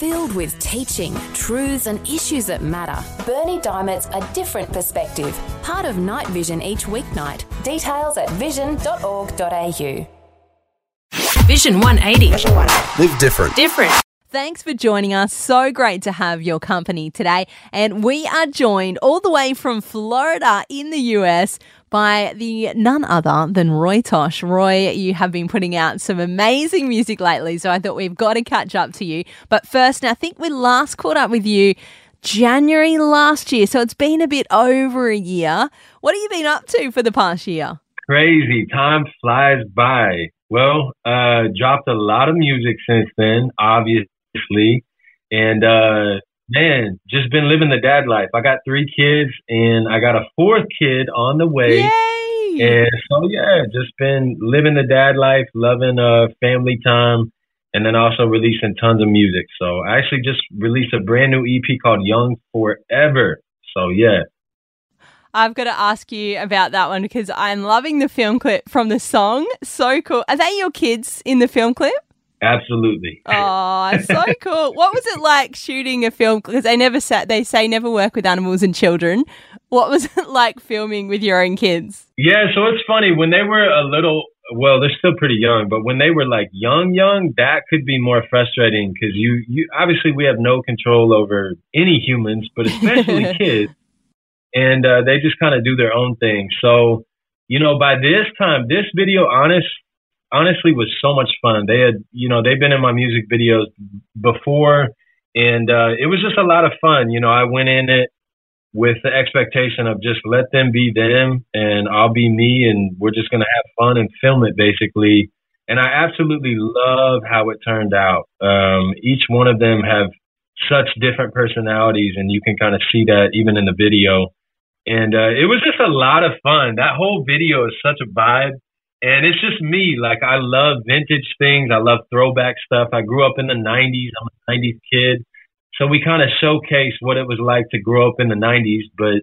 filled with teaching, truths, and issues that matter. Bernie Diamond's A Different Perspective, part of Night Vision each weeknight. Details at vision.org.au. Vision 180. Live different. Different. Thanks for joining us. So great to have your company today. And we are joined all the way from Florida in the US by the none other than Roy Tosh. Roy, you have been putting out some amazing music lately, so I thought we've got to catch up to you. But first, I think we last caught up with you January last year, so it's been a bit over a year. What have you been up to for the past year? Crazy. Time flies by. Well, uh, dropped a lot of music since then, obviously. And, uh, man, just been living the dad life. I got three kids and I got a fourth kid on the way. Yay! And so, yeah, just been living the dad life, loving, uh, family time and then also releasing tons of music. So I actually just released a brand new EP called Young Forever. So yeah. I've got to ask you about that one because I'm loving the film clip from the song. So cool. Are they your kids in the film clip? Absolutely. Oh, so cool. What was it like shooting a film? Because they never sat, they say never work with animals and children. What was it like filming with your own kids? Yeah, so it's funny when they were a little well, they're still pretty young, but when they were like young, young, that could be more frustrating because you, you obviously we have no control over any humans, but especially kids, and uh, they just kind of do their own thing. So, you know, by this time, this video, honest, honestly, was so much fun. They had, you know, they've been in my music videos before, and uh, it was just a lot of fun. You know, I went in it with the expectation of just let them be them and I'll be me and we're just to have fun and film it basically. And I absolutely love how it turned out. Um, each one of them have such different personalities and you can kind of see that even in the video. And, uh, it was just a lot of fun. That whole video is such a vibe. And it's just me. Like I love vintage things. I love throwback stuff. I grew up in the 90s. I'm a 90s kid. So we kind of showcase what it was like to grow up in the 90s, but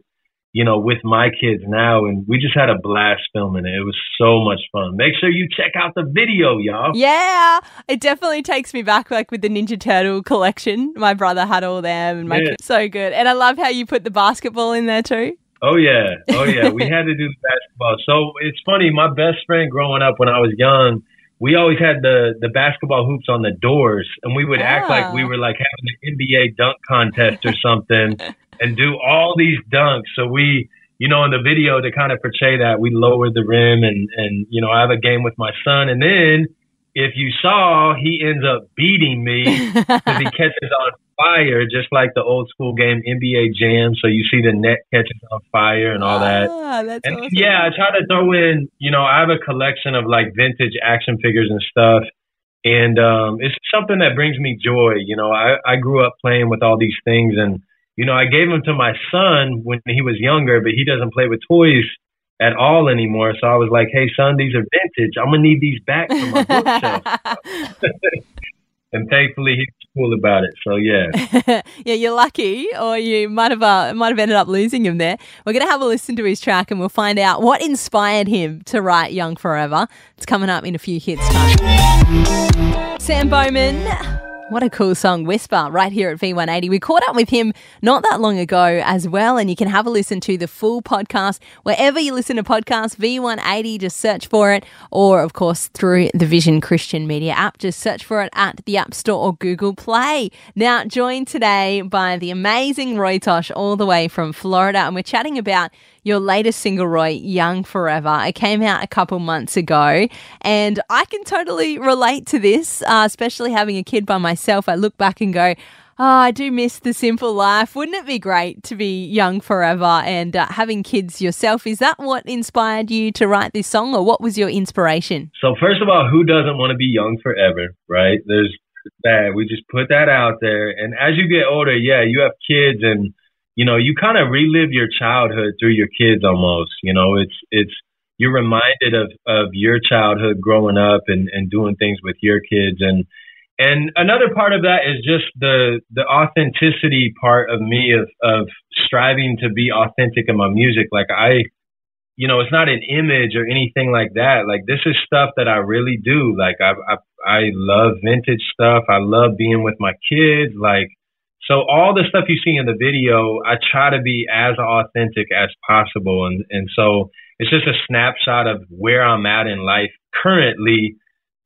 you know, with my kids now, and we just had a blast filming it. It was so much fun. Make sure you check out the video, y'all. Yeah, it definitely takes me back, like with the Ninja Turtle collection. My brother had all them, and my Yeah. kids, so good. And I love how you put the basketball in there too. Oh yeah, oh yeah. we had to do the basketball. So it's funny. My best friend growing up when I was young, we always had the the basketball hoops on the doors, and we would act like we Ah. were like having an NBA dunk contest or something, and do all these dunks. So we, you know, in the video to kind of portray that, we lowered the rim, and and you know, I have a game with my son, and then if you saw, he ends up beating me because he catches on fire, just like the old school game NBA Jam. So you see the net catches on fire and all that. Ah, that's And awesome. yeah, I try to throw in, you know, I have a collection of like vintage action figures and stuff. And um, it's something that brings me joy. You know, I, I grew up playing with all these things and, you know, I gave them to my son when he was younger, but he doesn't play with toys at all anymore. So I was like, hey, son, these are vintage. I'm going to need these back for my bookshelf. and thankfully, he cool about it. So yeah. yeah, you're lucky, or you might have uh, might have ended up losing him there. We're gonna have a listen to his track, and we'll find out what inspired him to write "Young Forever." It's coming up in a few hits time. Sam Bowman. What a cool song, Whisper, right here at V180. We caught up with him not that long ago as well, and you can have a listen to the full podcast wherever you listen to podcasts, V180, just search for it, or of course through the Vision Christian Media app, just search for it at the App Store or Google Play. Now, joined today by the amazing Roy Tosh, all the way from Florida, and we're chatting about your latest single, Roy, Young Forever. It came out a couple months ago, and I can totally relate to this, uh, especially having a kid by myself. I look back and go, Oh, I do miss the simple life. Wouldn't it be great to be young forever and uh, having kids yourself? Is that what inspired you to write this song, or what was your inspiration? So first of all, who doesn't want to be young forever, right? There's that. We just put that out there. And as you get older, yeah, you have kids and you know, you kind of relive your childhood through your kids almost. You know, it's it's you're reminded of of your childhood growing up and and doing things with your kids and and another part of that is just the the authenticity part of me of of striving to be authentic in my music like I you know, it's not an image or anything like that. Like this is stuff that I really do. Like I, I, I love vintage stuff. I love being with my kids. Like, so all the stuff you see in the video, I try to be as authentic as possible. And, and so it's just a snapshot of where I'm at in life. Currently,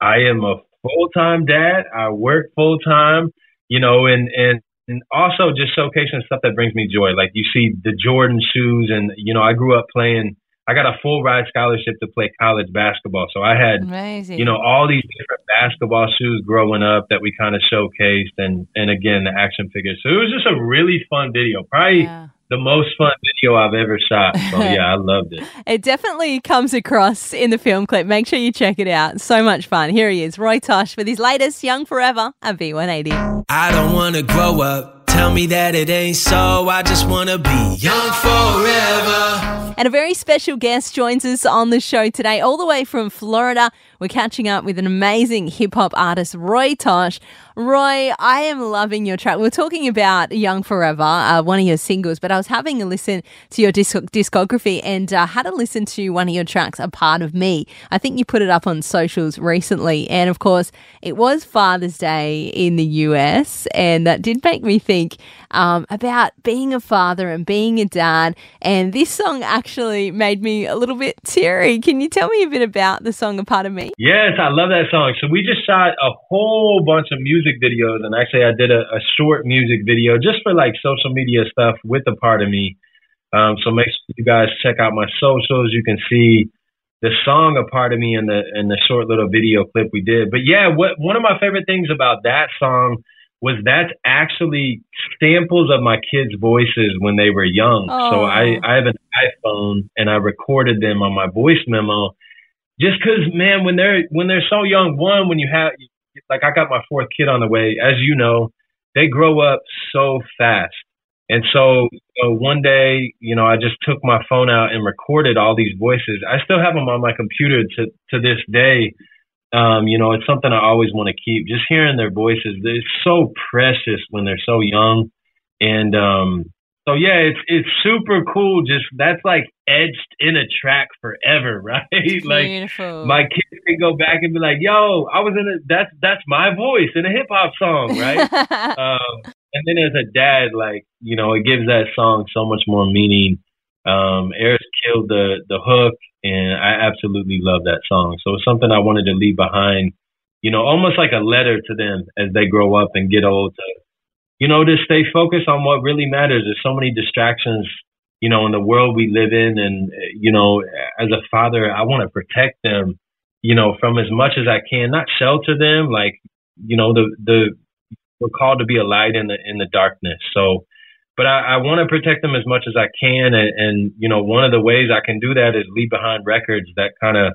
I am a full time dad. I work full time, you know, and, and, and also just showcasing stuff that brings me joy. Like you see the Jordan shoes and, you know, I grew up playing I got a full ride scholarship to play college basketball. So I had, Amazing. you know, all these different basketball shoes growing up that we kind of showcased, and and again the action figures. So it was just a really fun video. Probably Yeah. the most fun video I've ever shot. So yeah, I loved it. It definitely comes across in the film clip. Make sure you check it out. So much fun. Here he is, Roy Tosh, with his latest Young Forever at V180. I don't wanna grow up. Tell me that it ain't so. I just wanna be young forever. And a very special guest joins us on the show today, all the way from Florida. We're catching up with an amazing hip hop artist, Roy Tosh. Roy, I am loving your track. We're talking about Young Forever, uh, one of your singles, but I was having a listen to your disc- discography and uh, had a listen to one of your tracks, A Part of Me. I think you put it up on socials recently. And of course, it was Father's Day in the US, and that did make me think um, about being a father and being a dad. And this song actually made me a little bit teary. Can you tell me a bit about the song A Part of Me? Yes, I love that song. So we just shot a whole bunch of music videos, and actually I did a, a short music video just for like social media stuff with a part of me. Um, so make sure you guys check out my socials. You can see the song a part of me in the in the short little video clip we did. But yeah, what one of my favorite things about that song was that's actually samples of my kids' voices when they were young. So I, I have an iPhone and I recorded them on my voice memo just because man when they're when they're so young one when you have like i got my fourth kid on the way as you know they grow up so fast. And so one day you know i just took my phone out and recorded all these voices. I still have them on my computer to to this day. Um you know it's something i always want to keep. Just hearing their voices they're so precious when they're so young. And um so yeah, it's it's super cool. Just that's like edged in a track forever, right? like Beautiful. my kids can go back and be like, "Yo, I was in a that's that's my voice in a hip hop song, right?" um, and then as a dad, like you know, it gives that song so much more meaning. Um, Eris killed the the hook, and I absolutely love that song. So it's something I wanted to leave behind. You know, almost like a letter to them as they grow up and get old to you know, to stay focused on what really matters. There's so many distractions, you know, in the world we live in. And, you know, as a father, I want to protect them, you know, from as much as I can, not shelter them. Like, you know, the, the, we're called to be a light in the, in the darkness. So, but I, I want to protect them as much as I can. And, and, you know, one of the ways I can do that is leave behind records that kind of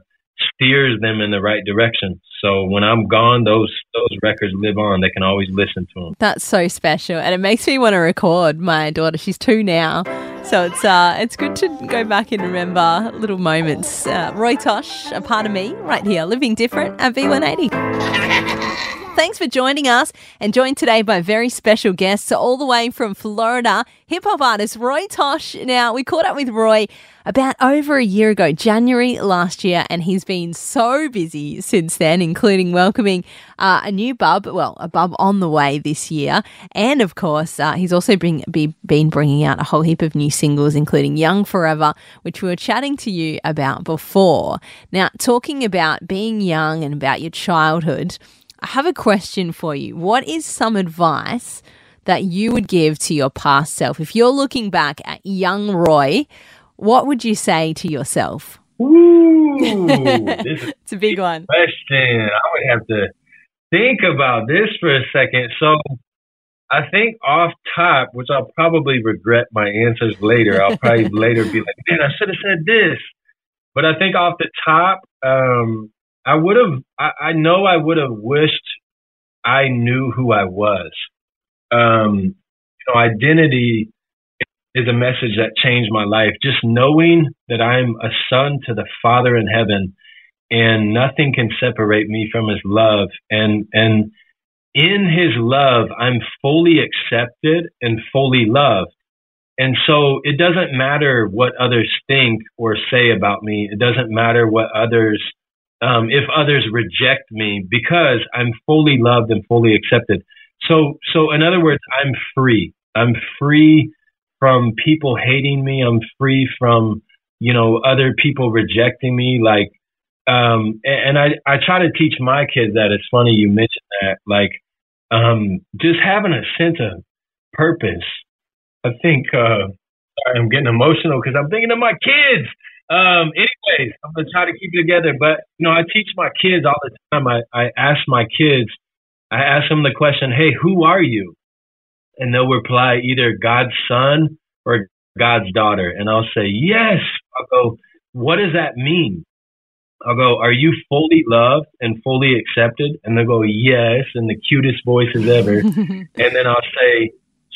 steers them in the right direction. So when I'm gone, those those records live on. They can always listen to them. That's so special, and it makes me want to record my daughter. She's two now, so it's uh, it's good to go back and remember little moments. Uh, Roy Tosh, a part of me, right here, living different at V180. Thanks for joining us and joined today by very special guests all the way from Florida, hip hop artist Roy Tosh. Now, we caught up with Roy about over a year ago, January last year, and he's been so busy since then, including welcoming uh, a new bub, well, a bub on the way this year. And of course, uh, he's also be, been bringing out a whole heap of new singles, including Young Forever, which we were chatting to you about before. Now, talking about being young and about your childhood, I have a question for you. What is some advice that you would give to your past self? If you're looking back at young Roy, what would you say to yourself? Ooh, this is It's a big one. question. I would have to think about this for a second. So I think off top, which I'll probably regret my answers later. I'll probably later be like, man, I should have said this. But I think off the top, um, I would have, I, I know I would have wished I knew who I was. Um, you know, identity is a message that changed my life. Just knowing that I'm a son to the Father in heaven and nothing can separate me from his love and and in his love I'm fully accepted and fully loved. And so it doesn't matter what others think or say about me. It doesn't matter what others um, if others reject me because I'm fully loved and fully accepted. So, so in other words, I'm free. I'm free from people hating me. I'm free from, you know, other people rejecting me. Like, um, and, I, I try to teach my kids that. It's funny you mentioned that. Like, um, just having a sense of purpose. I think, uh, I'm getting emotional because I'm thinking of my kids. Um, anyways, I'm gonna try to keep it together. But you know, I teach my kids all the time. I, I ask my kids, I ask them the question, "Hey, who are you?" And they'll reply either God's son or God's daughter. And I'll say, "Yes." I'll go, "What does that mean?" I'll go, "Are you fully loved and fully accepted?" And they'll go, "Yes," in the cutest voices ever. and then I'll say,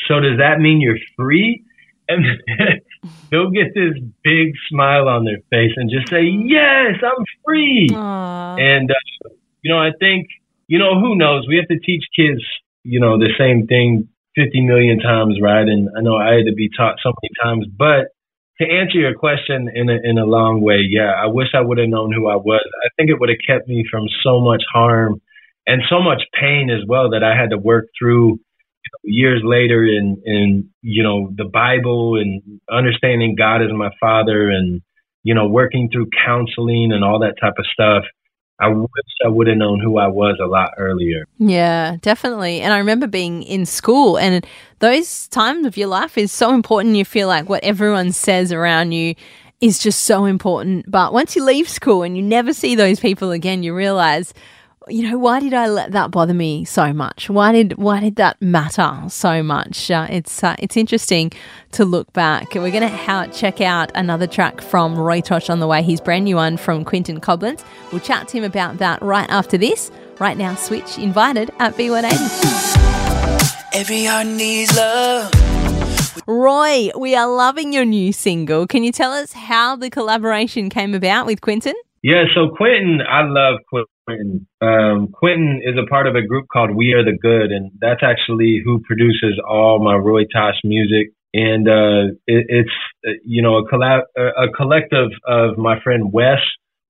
"So does that mean you're free?" and they'll get this big smile on their face and just say, "Yes, I'm free." Aww. And uh, you know, I think you know who knows. We have to teach kids, you know, the same thing fifty million times, right? And I know I had to be taught so many times, but to answer your question in a, in a long way, yeah, I wish I would have known who I was. I think it would have kept me from so much harm and so much pain as well that I had to work through years later in in you know the Bible and understanding God as my Father and you know working through counseling and all that type of stuff. I wish I would have known who I was a lot earlier. Yeah, definitely. And I remember being in school, and those times of your life is so important. You feel like what everyone says around you is just so important. But once you leave school and you never see those people again, you realize you know, why did I let that bother me so much? Why did why did that matter so much? Uh, it's uh, it's interesting to look back. We're going to ha- check out another track from Roy Tosh on the way. His brand new one from Quinton Coblentz. We'll chat to him about that right after this. Right now, switch invited at V180. Every heart needs love. Roy, we are loving your new single. Can you tell us how the collaboration came about with Quinton? Yeah, so Quinton, I love Quinton. Um, Quinton is a part of a group called We Are the Good, and that's actually who produces all my Roy Tosh music. And uh, it, it's you know a collab, a collective of my friend Wes,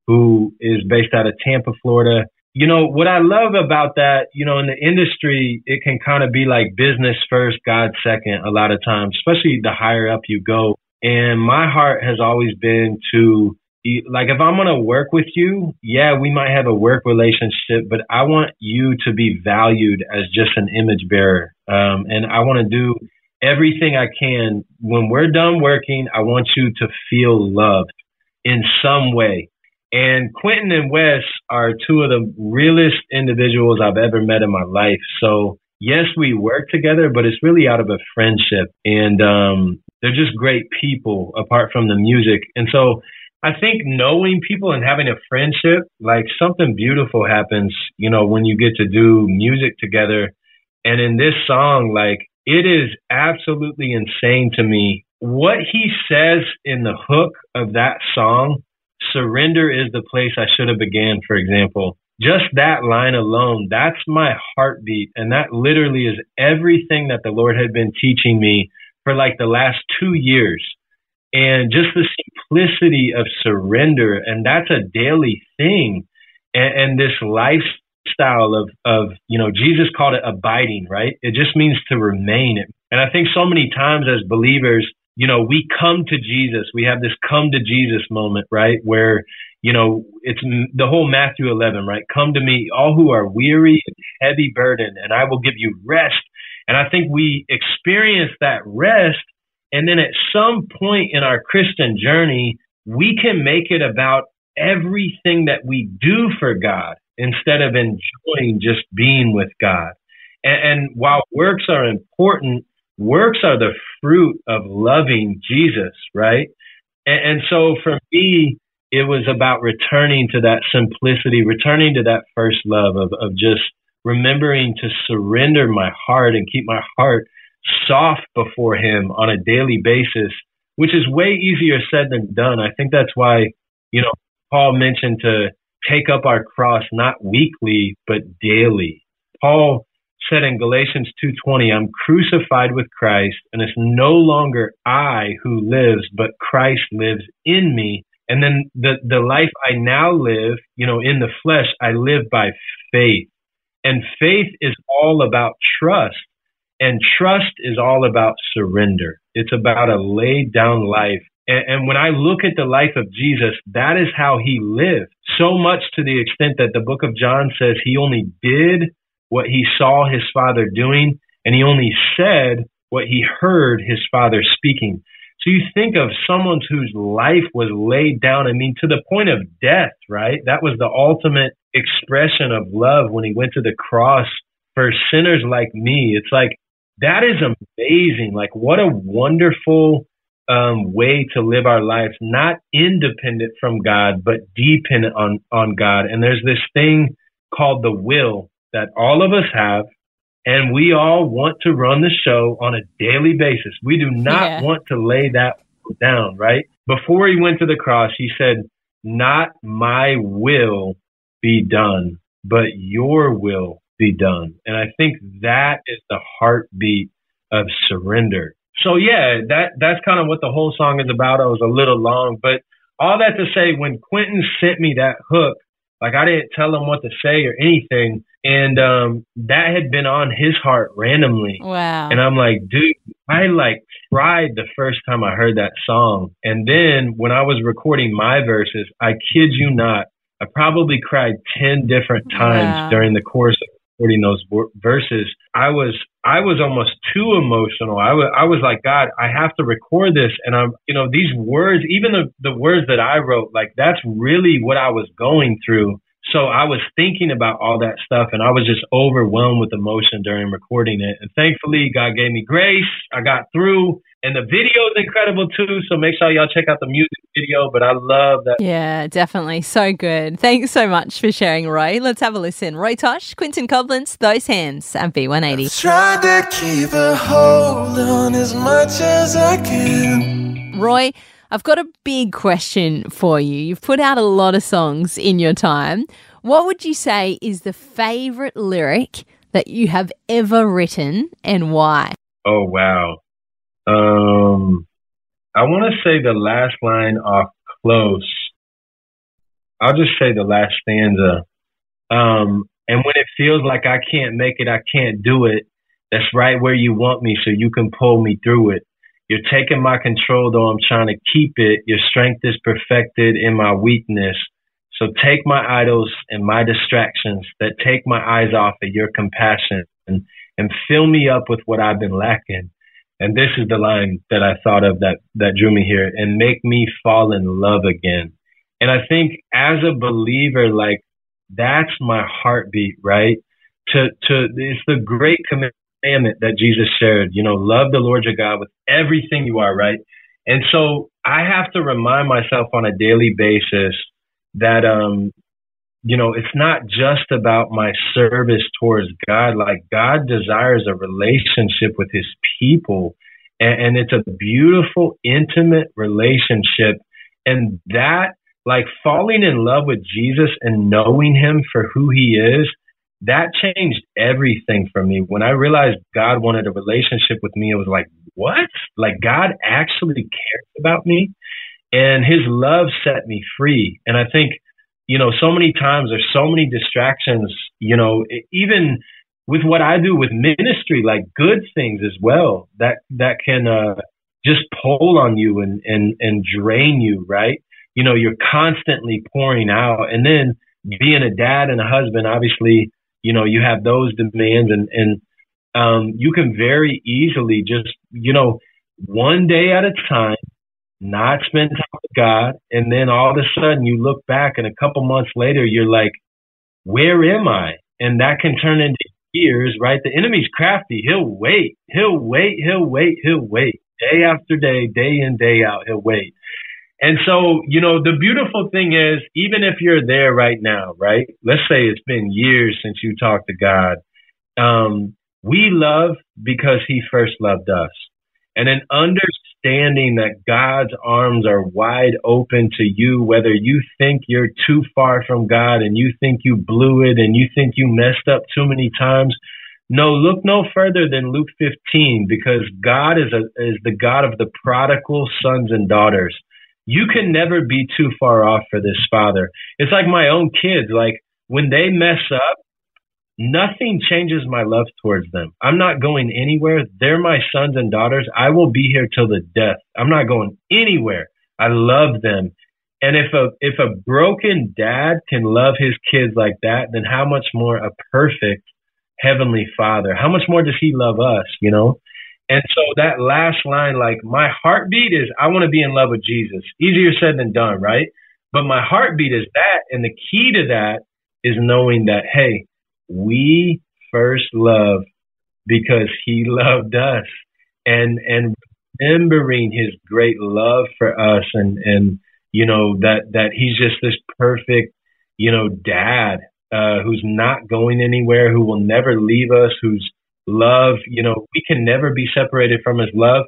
who is based out of Tampa, Florida. You know what I love about that, you know, in the industry, it can kind of be like business first, God second. A lot of times, especially the higher up you go. And my heart has always been to like if I'm gonna work with you, yeah, we might have a work relationship, but I want you to be valued as just an image bearer. Um, and I want to do everything I can. When we're done working, I want you to feel loved in some way. And Quinton and Wes are two of the realest individuals I've ever met in my life. So yes, we work together, but it's really out of a friendship. And um, they're just great people apart from the music. And so I think knowing people and having a friendship, like something beautiful happens, you know, when you get to do music together. And in this song, like it is absolutely insane to me. What he says in the hook of that song, surrender is the place I should have began, for example. Just that line alone, that's my heartbeat. And that literally is everything that the Lord had been teaching me for like the last two years and just the simplicity of surrender and that's a daily thing. And, and, this lifestyle of of you know jesus called it abiding right? It just means to remain. And i think so many times as believers you know we come to jesus. We have this come to jesus moment right? Where you know it's the whole matthew 11 right? Come to me all who are weary and heavy burdened and i will give you rest. And i think we experience that rest and then at some point in our Christian journey, we can make it about everything that we do for God instead of enjoying just being with God. And, and while works are important, works are the fruit of loving Jesus, right? And, and so for me, it was about returning to that simplicity, returning to that first love of, of just remembering to surrender my heart and keep my heart soft before him on a daily basis, which is way easier said than done. I think that's why, you know, Paul mentioned to take up our cross not weekly, but daily. Paul said in Galatians 2:20, I'm crucified with Christ, and it's no longer I who lives, but Christ lives in me. And then the, the life I now live, you know, in the flesh, I live by faith. And faith is all about trust. And trust is all about surrender. It's about a laid down life. And, and when I look at the life of Jesus, that is how he lived. So much to the extent that the book of John says he only did what he saw his father doing and he only said what he heard his father speaking. So you think of someone whose life was laid down, I mean, to the point of death, right? That was the ultimate expression of love when he went to the cross for sinners like me. It's like, that is amazing. Like, what a wonderful um, way to live our lives, not independent from God, but dependent on, on God. And there's this thing called the will that all of us have and we all want to run the show on a daily basis. We do not yeah. want to lay that down, right? Before he went to the cross, he said, Not my will be done, but your will be done. And I think that is the heartbeat of surrender. So yeah, that that's kind of what the whole song is about. I was a little long, but all that to say, when Quentin sent me that hook, like I didn't tell him what to say or anything. And um that had been on his heart randomly. Wow. And I'm like, dude, I like cried the first time I heard that song. And then when I was recording my verses, I kid you not, I probably cried 10 different times wow. during the course of recording those verses. I was I was almost too emotional. I was I was like, God, I have to record this, and I'm you know these words, even the the words that I wrote, like that's really what I was going through. So I was thinking about all that stuff and I was just overwhelmed with emotion during recording it. And thankfully, God gave me grace. I got through and the video is incredible too. So make sure y'all check out the music video. But I love that. Yeah, definitely. So good. Thanks so much for sharing, Roy. Let's have a listen. Roy Tosh, Quentin Coblentz, Those Hands and V180. Try to keep a hold on as much as I can. Roy, I've got a big question for you. You've put out a lot of songs in your time. What would you say is the favorite lyric that you have ever written and why? Oh, wow. Um, I want to say the last line off close. I'll just say the last stanza. Um, and when it feels like I can't make it, I can't do it. That's right where you want me so you can pull me through it. You're taking my control, though I'm trying to keep it. Your strength is perfected in my weakness. So take my idols and my distractions that take my eyes off of your compassion and, and fill me up with what I've been lacking. And this is the line that I thought of that, that drew me here and make me fall in love again. And I think as a believer, like that's my heartbeat, right? To, to, it's the great commandment that Jesus shared, you know, love the Lord your God with everything you are, right? And so I have to remind myself on a daily basis that, um, you know, it's not just about my service towards God. Like God desires a relationship with his people. And, and it's a beautiful, intimate relationship. And that, like falling in love with Jesus and knowing him for who he is, that changed everything for me. When I realized God wanted a relationship with me, it was like, what? Like God actually cares about me and his love set me free. And I think, you know, so many times there's so many distractions, you know, even with what I do with ministry, like good things as well that, that can, uh, just pull on you and, and, and drain you, right? You know, you're constantly pouring out and then being a dad and a husband, obviously, you know, you have those demands and, and, um, you can very easily just, you know, one day at a time, not spend time with God. And then all of a sudden you look back and a couple months later, you're like, where am I? And that can turn into years, right? The enemy's crafty. He'll wait. He'll wait. He'll wait. He'll wait. Day after day, day in, day out, he'll wait. And so, you know, the beautiful thing is, even if you're there right now, right? Let's say it's been years since you talked to God. Um, we love because he first loved us. And an understanding that God's arms are wide open to you, whether you think you're too far from God and you think you blew it and you think you messed up too many times. No, look no further than Luke 15 because God is a, is the God of the prodigal sons and daughters you can never be too far off for this father. It's like my own kids. Like when they mess up, nothing changes my love towards them. I'm not going anywhere. They're my sons and daughters. I will be here till the death. I'm not going anywhere. I love them. And if a if a broken dad can love his kids like that, then how much more a perfect heavenly father? How much more does he love us, you know? And so that last line, like my heartbeat is, I want to be in love with Jesus. Easier said than done, right? But my heartbeat is that. And the key to that is knowing that, hey, we first love because he loved us and, and remembering his great love for us and, and, you know, that, that he's just this perfect, you know, dad, uh, who's not going anywhere, who will never leave us, whose love, you know, we can never be separated from his love.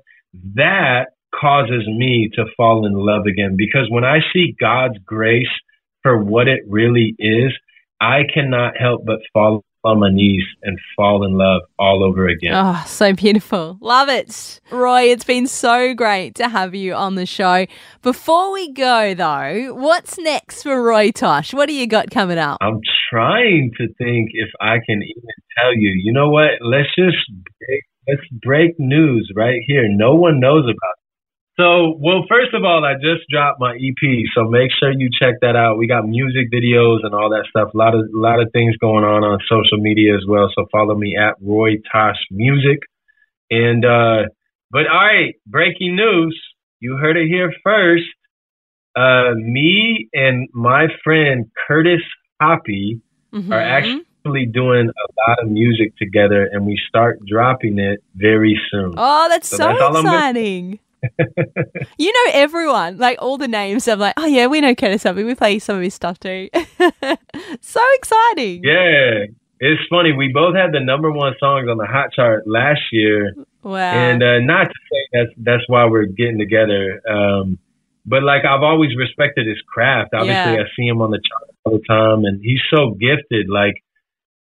That causes me to fall in love again because when I see God's grace for what it really is, I cannot help but fall on my knees and fall in love all over again. Oh, so beautiful. Love it. Roy, it's been so great to have you on the show. Before we go, though, what's next for Roy Tosh? What do you got coming up? I'm trying to think if I can even tell you. You know what? Let's just break, let's break news right here. No one knows about so, well, first of all, I just dropped my EP, so make sure you check that out. We got music videos and all that stuff. A lot of a lot of things going on on social media as well. So follow me at Roy Tosh Music. And uh, but all right, breaking news. You heard it here first. Uh, me and my friend Curtis Hoppy Mhm. are actually doing a lot of music together, and we start dropping it very soon. Oh, that's So so, that's exciting. You know everyone, like all the names. I'm like, oh yeah, we know Curtis Hubbard. We play some of his stuff too. so exciting. Yeah, it's funny. We both had the number one songs on the hot chart last year, Wow. and uh, not to say that's that's why we're getting together. Um, but like I've always respected his craft. Obviously, Yeah. I see him on the chart all the time, and he's so gifted. Like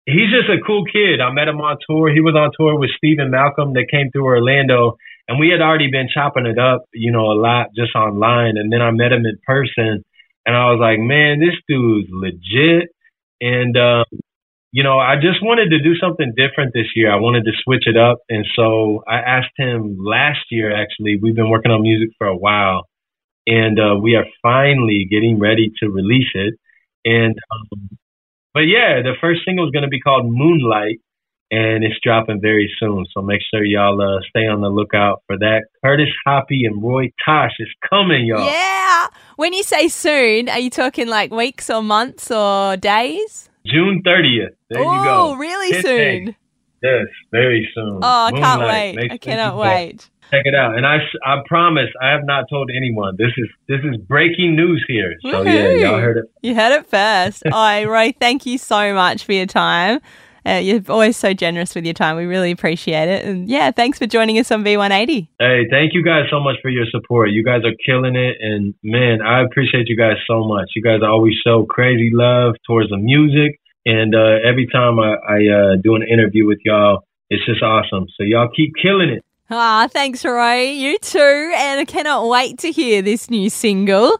he's just a cool kid. I met him on tour. He was on tour with Stephen Malcolm that came through Orlando, and we had already been chopping it up, you know, a lot just online. And then I met him in person, and I was like, man, this dude's legit. And um, you know, I just wanted to do something different this year. I wanted to switch it up. And so I asked him last year, actually, we've been working on music for a while and uh, we are finally getting ready to release it. And, um, but yeah, the first single is going to be called Moonlight and it's dropping very soon. So make sure y'all uh, stay on the lookout for that. Curtis Hoppy and Roy Tosh is coming, y'all. Yeah. When you say soon, are you talking like weeks or months or days? June 30th. There oh, you go. really Hit soon. day. Yes, very soon. Oh, I can't wait. Make I cannot wait. Check it out, and I, I promise I have not told anyone. This is this is breaking news here. So yeah, y'all heard it. You heard it first. oh, Roy, thank you so much for your time. Uh, you're always so generous with your time. We really appreciate it. And yeah, thanks for joining us on V180. Hey, thank you guys so much for your support. You guys are killing it, and man, I appreciate you guys so much. You guys always show crazy love towards the music, and uh, every time I, I uh, do an interview with y'all, it's just awesome. So y'all keep killing it. Ah, thanks, Roy. You too. And I cannot wait to hear this new single.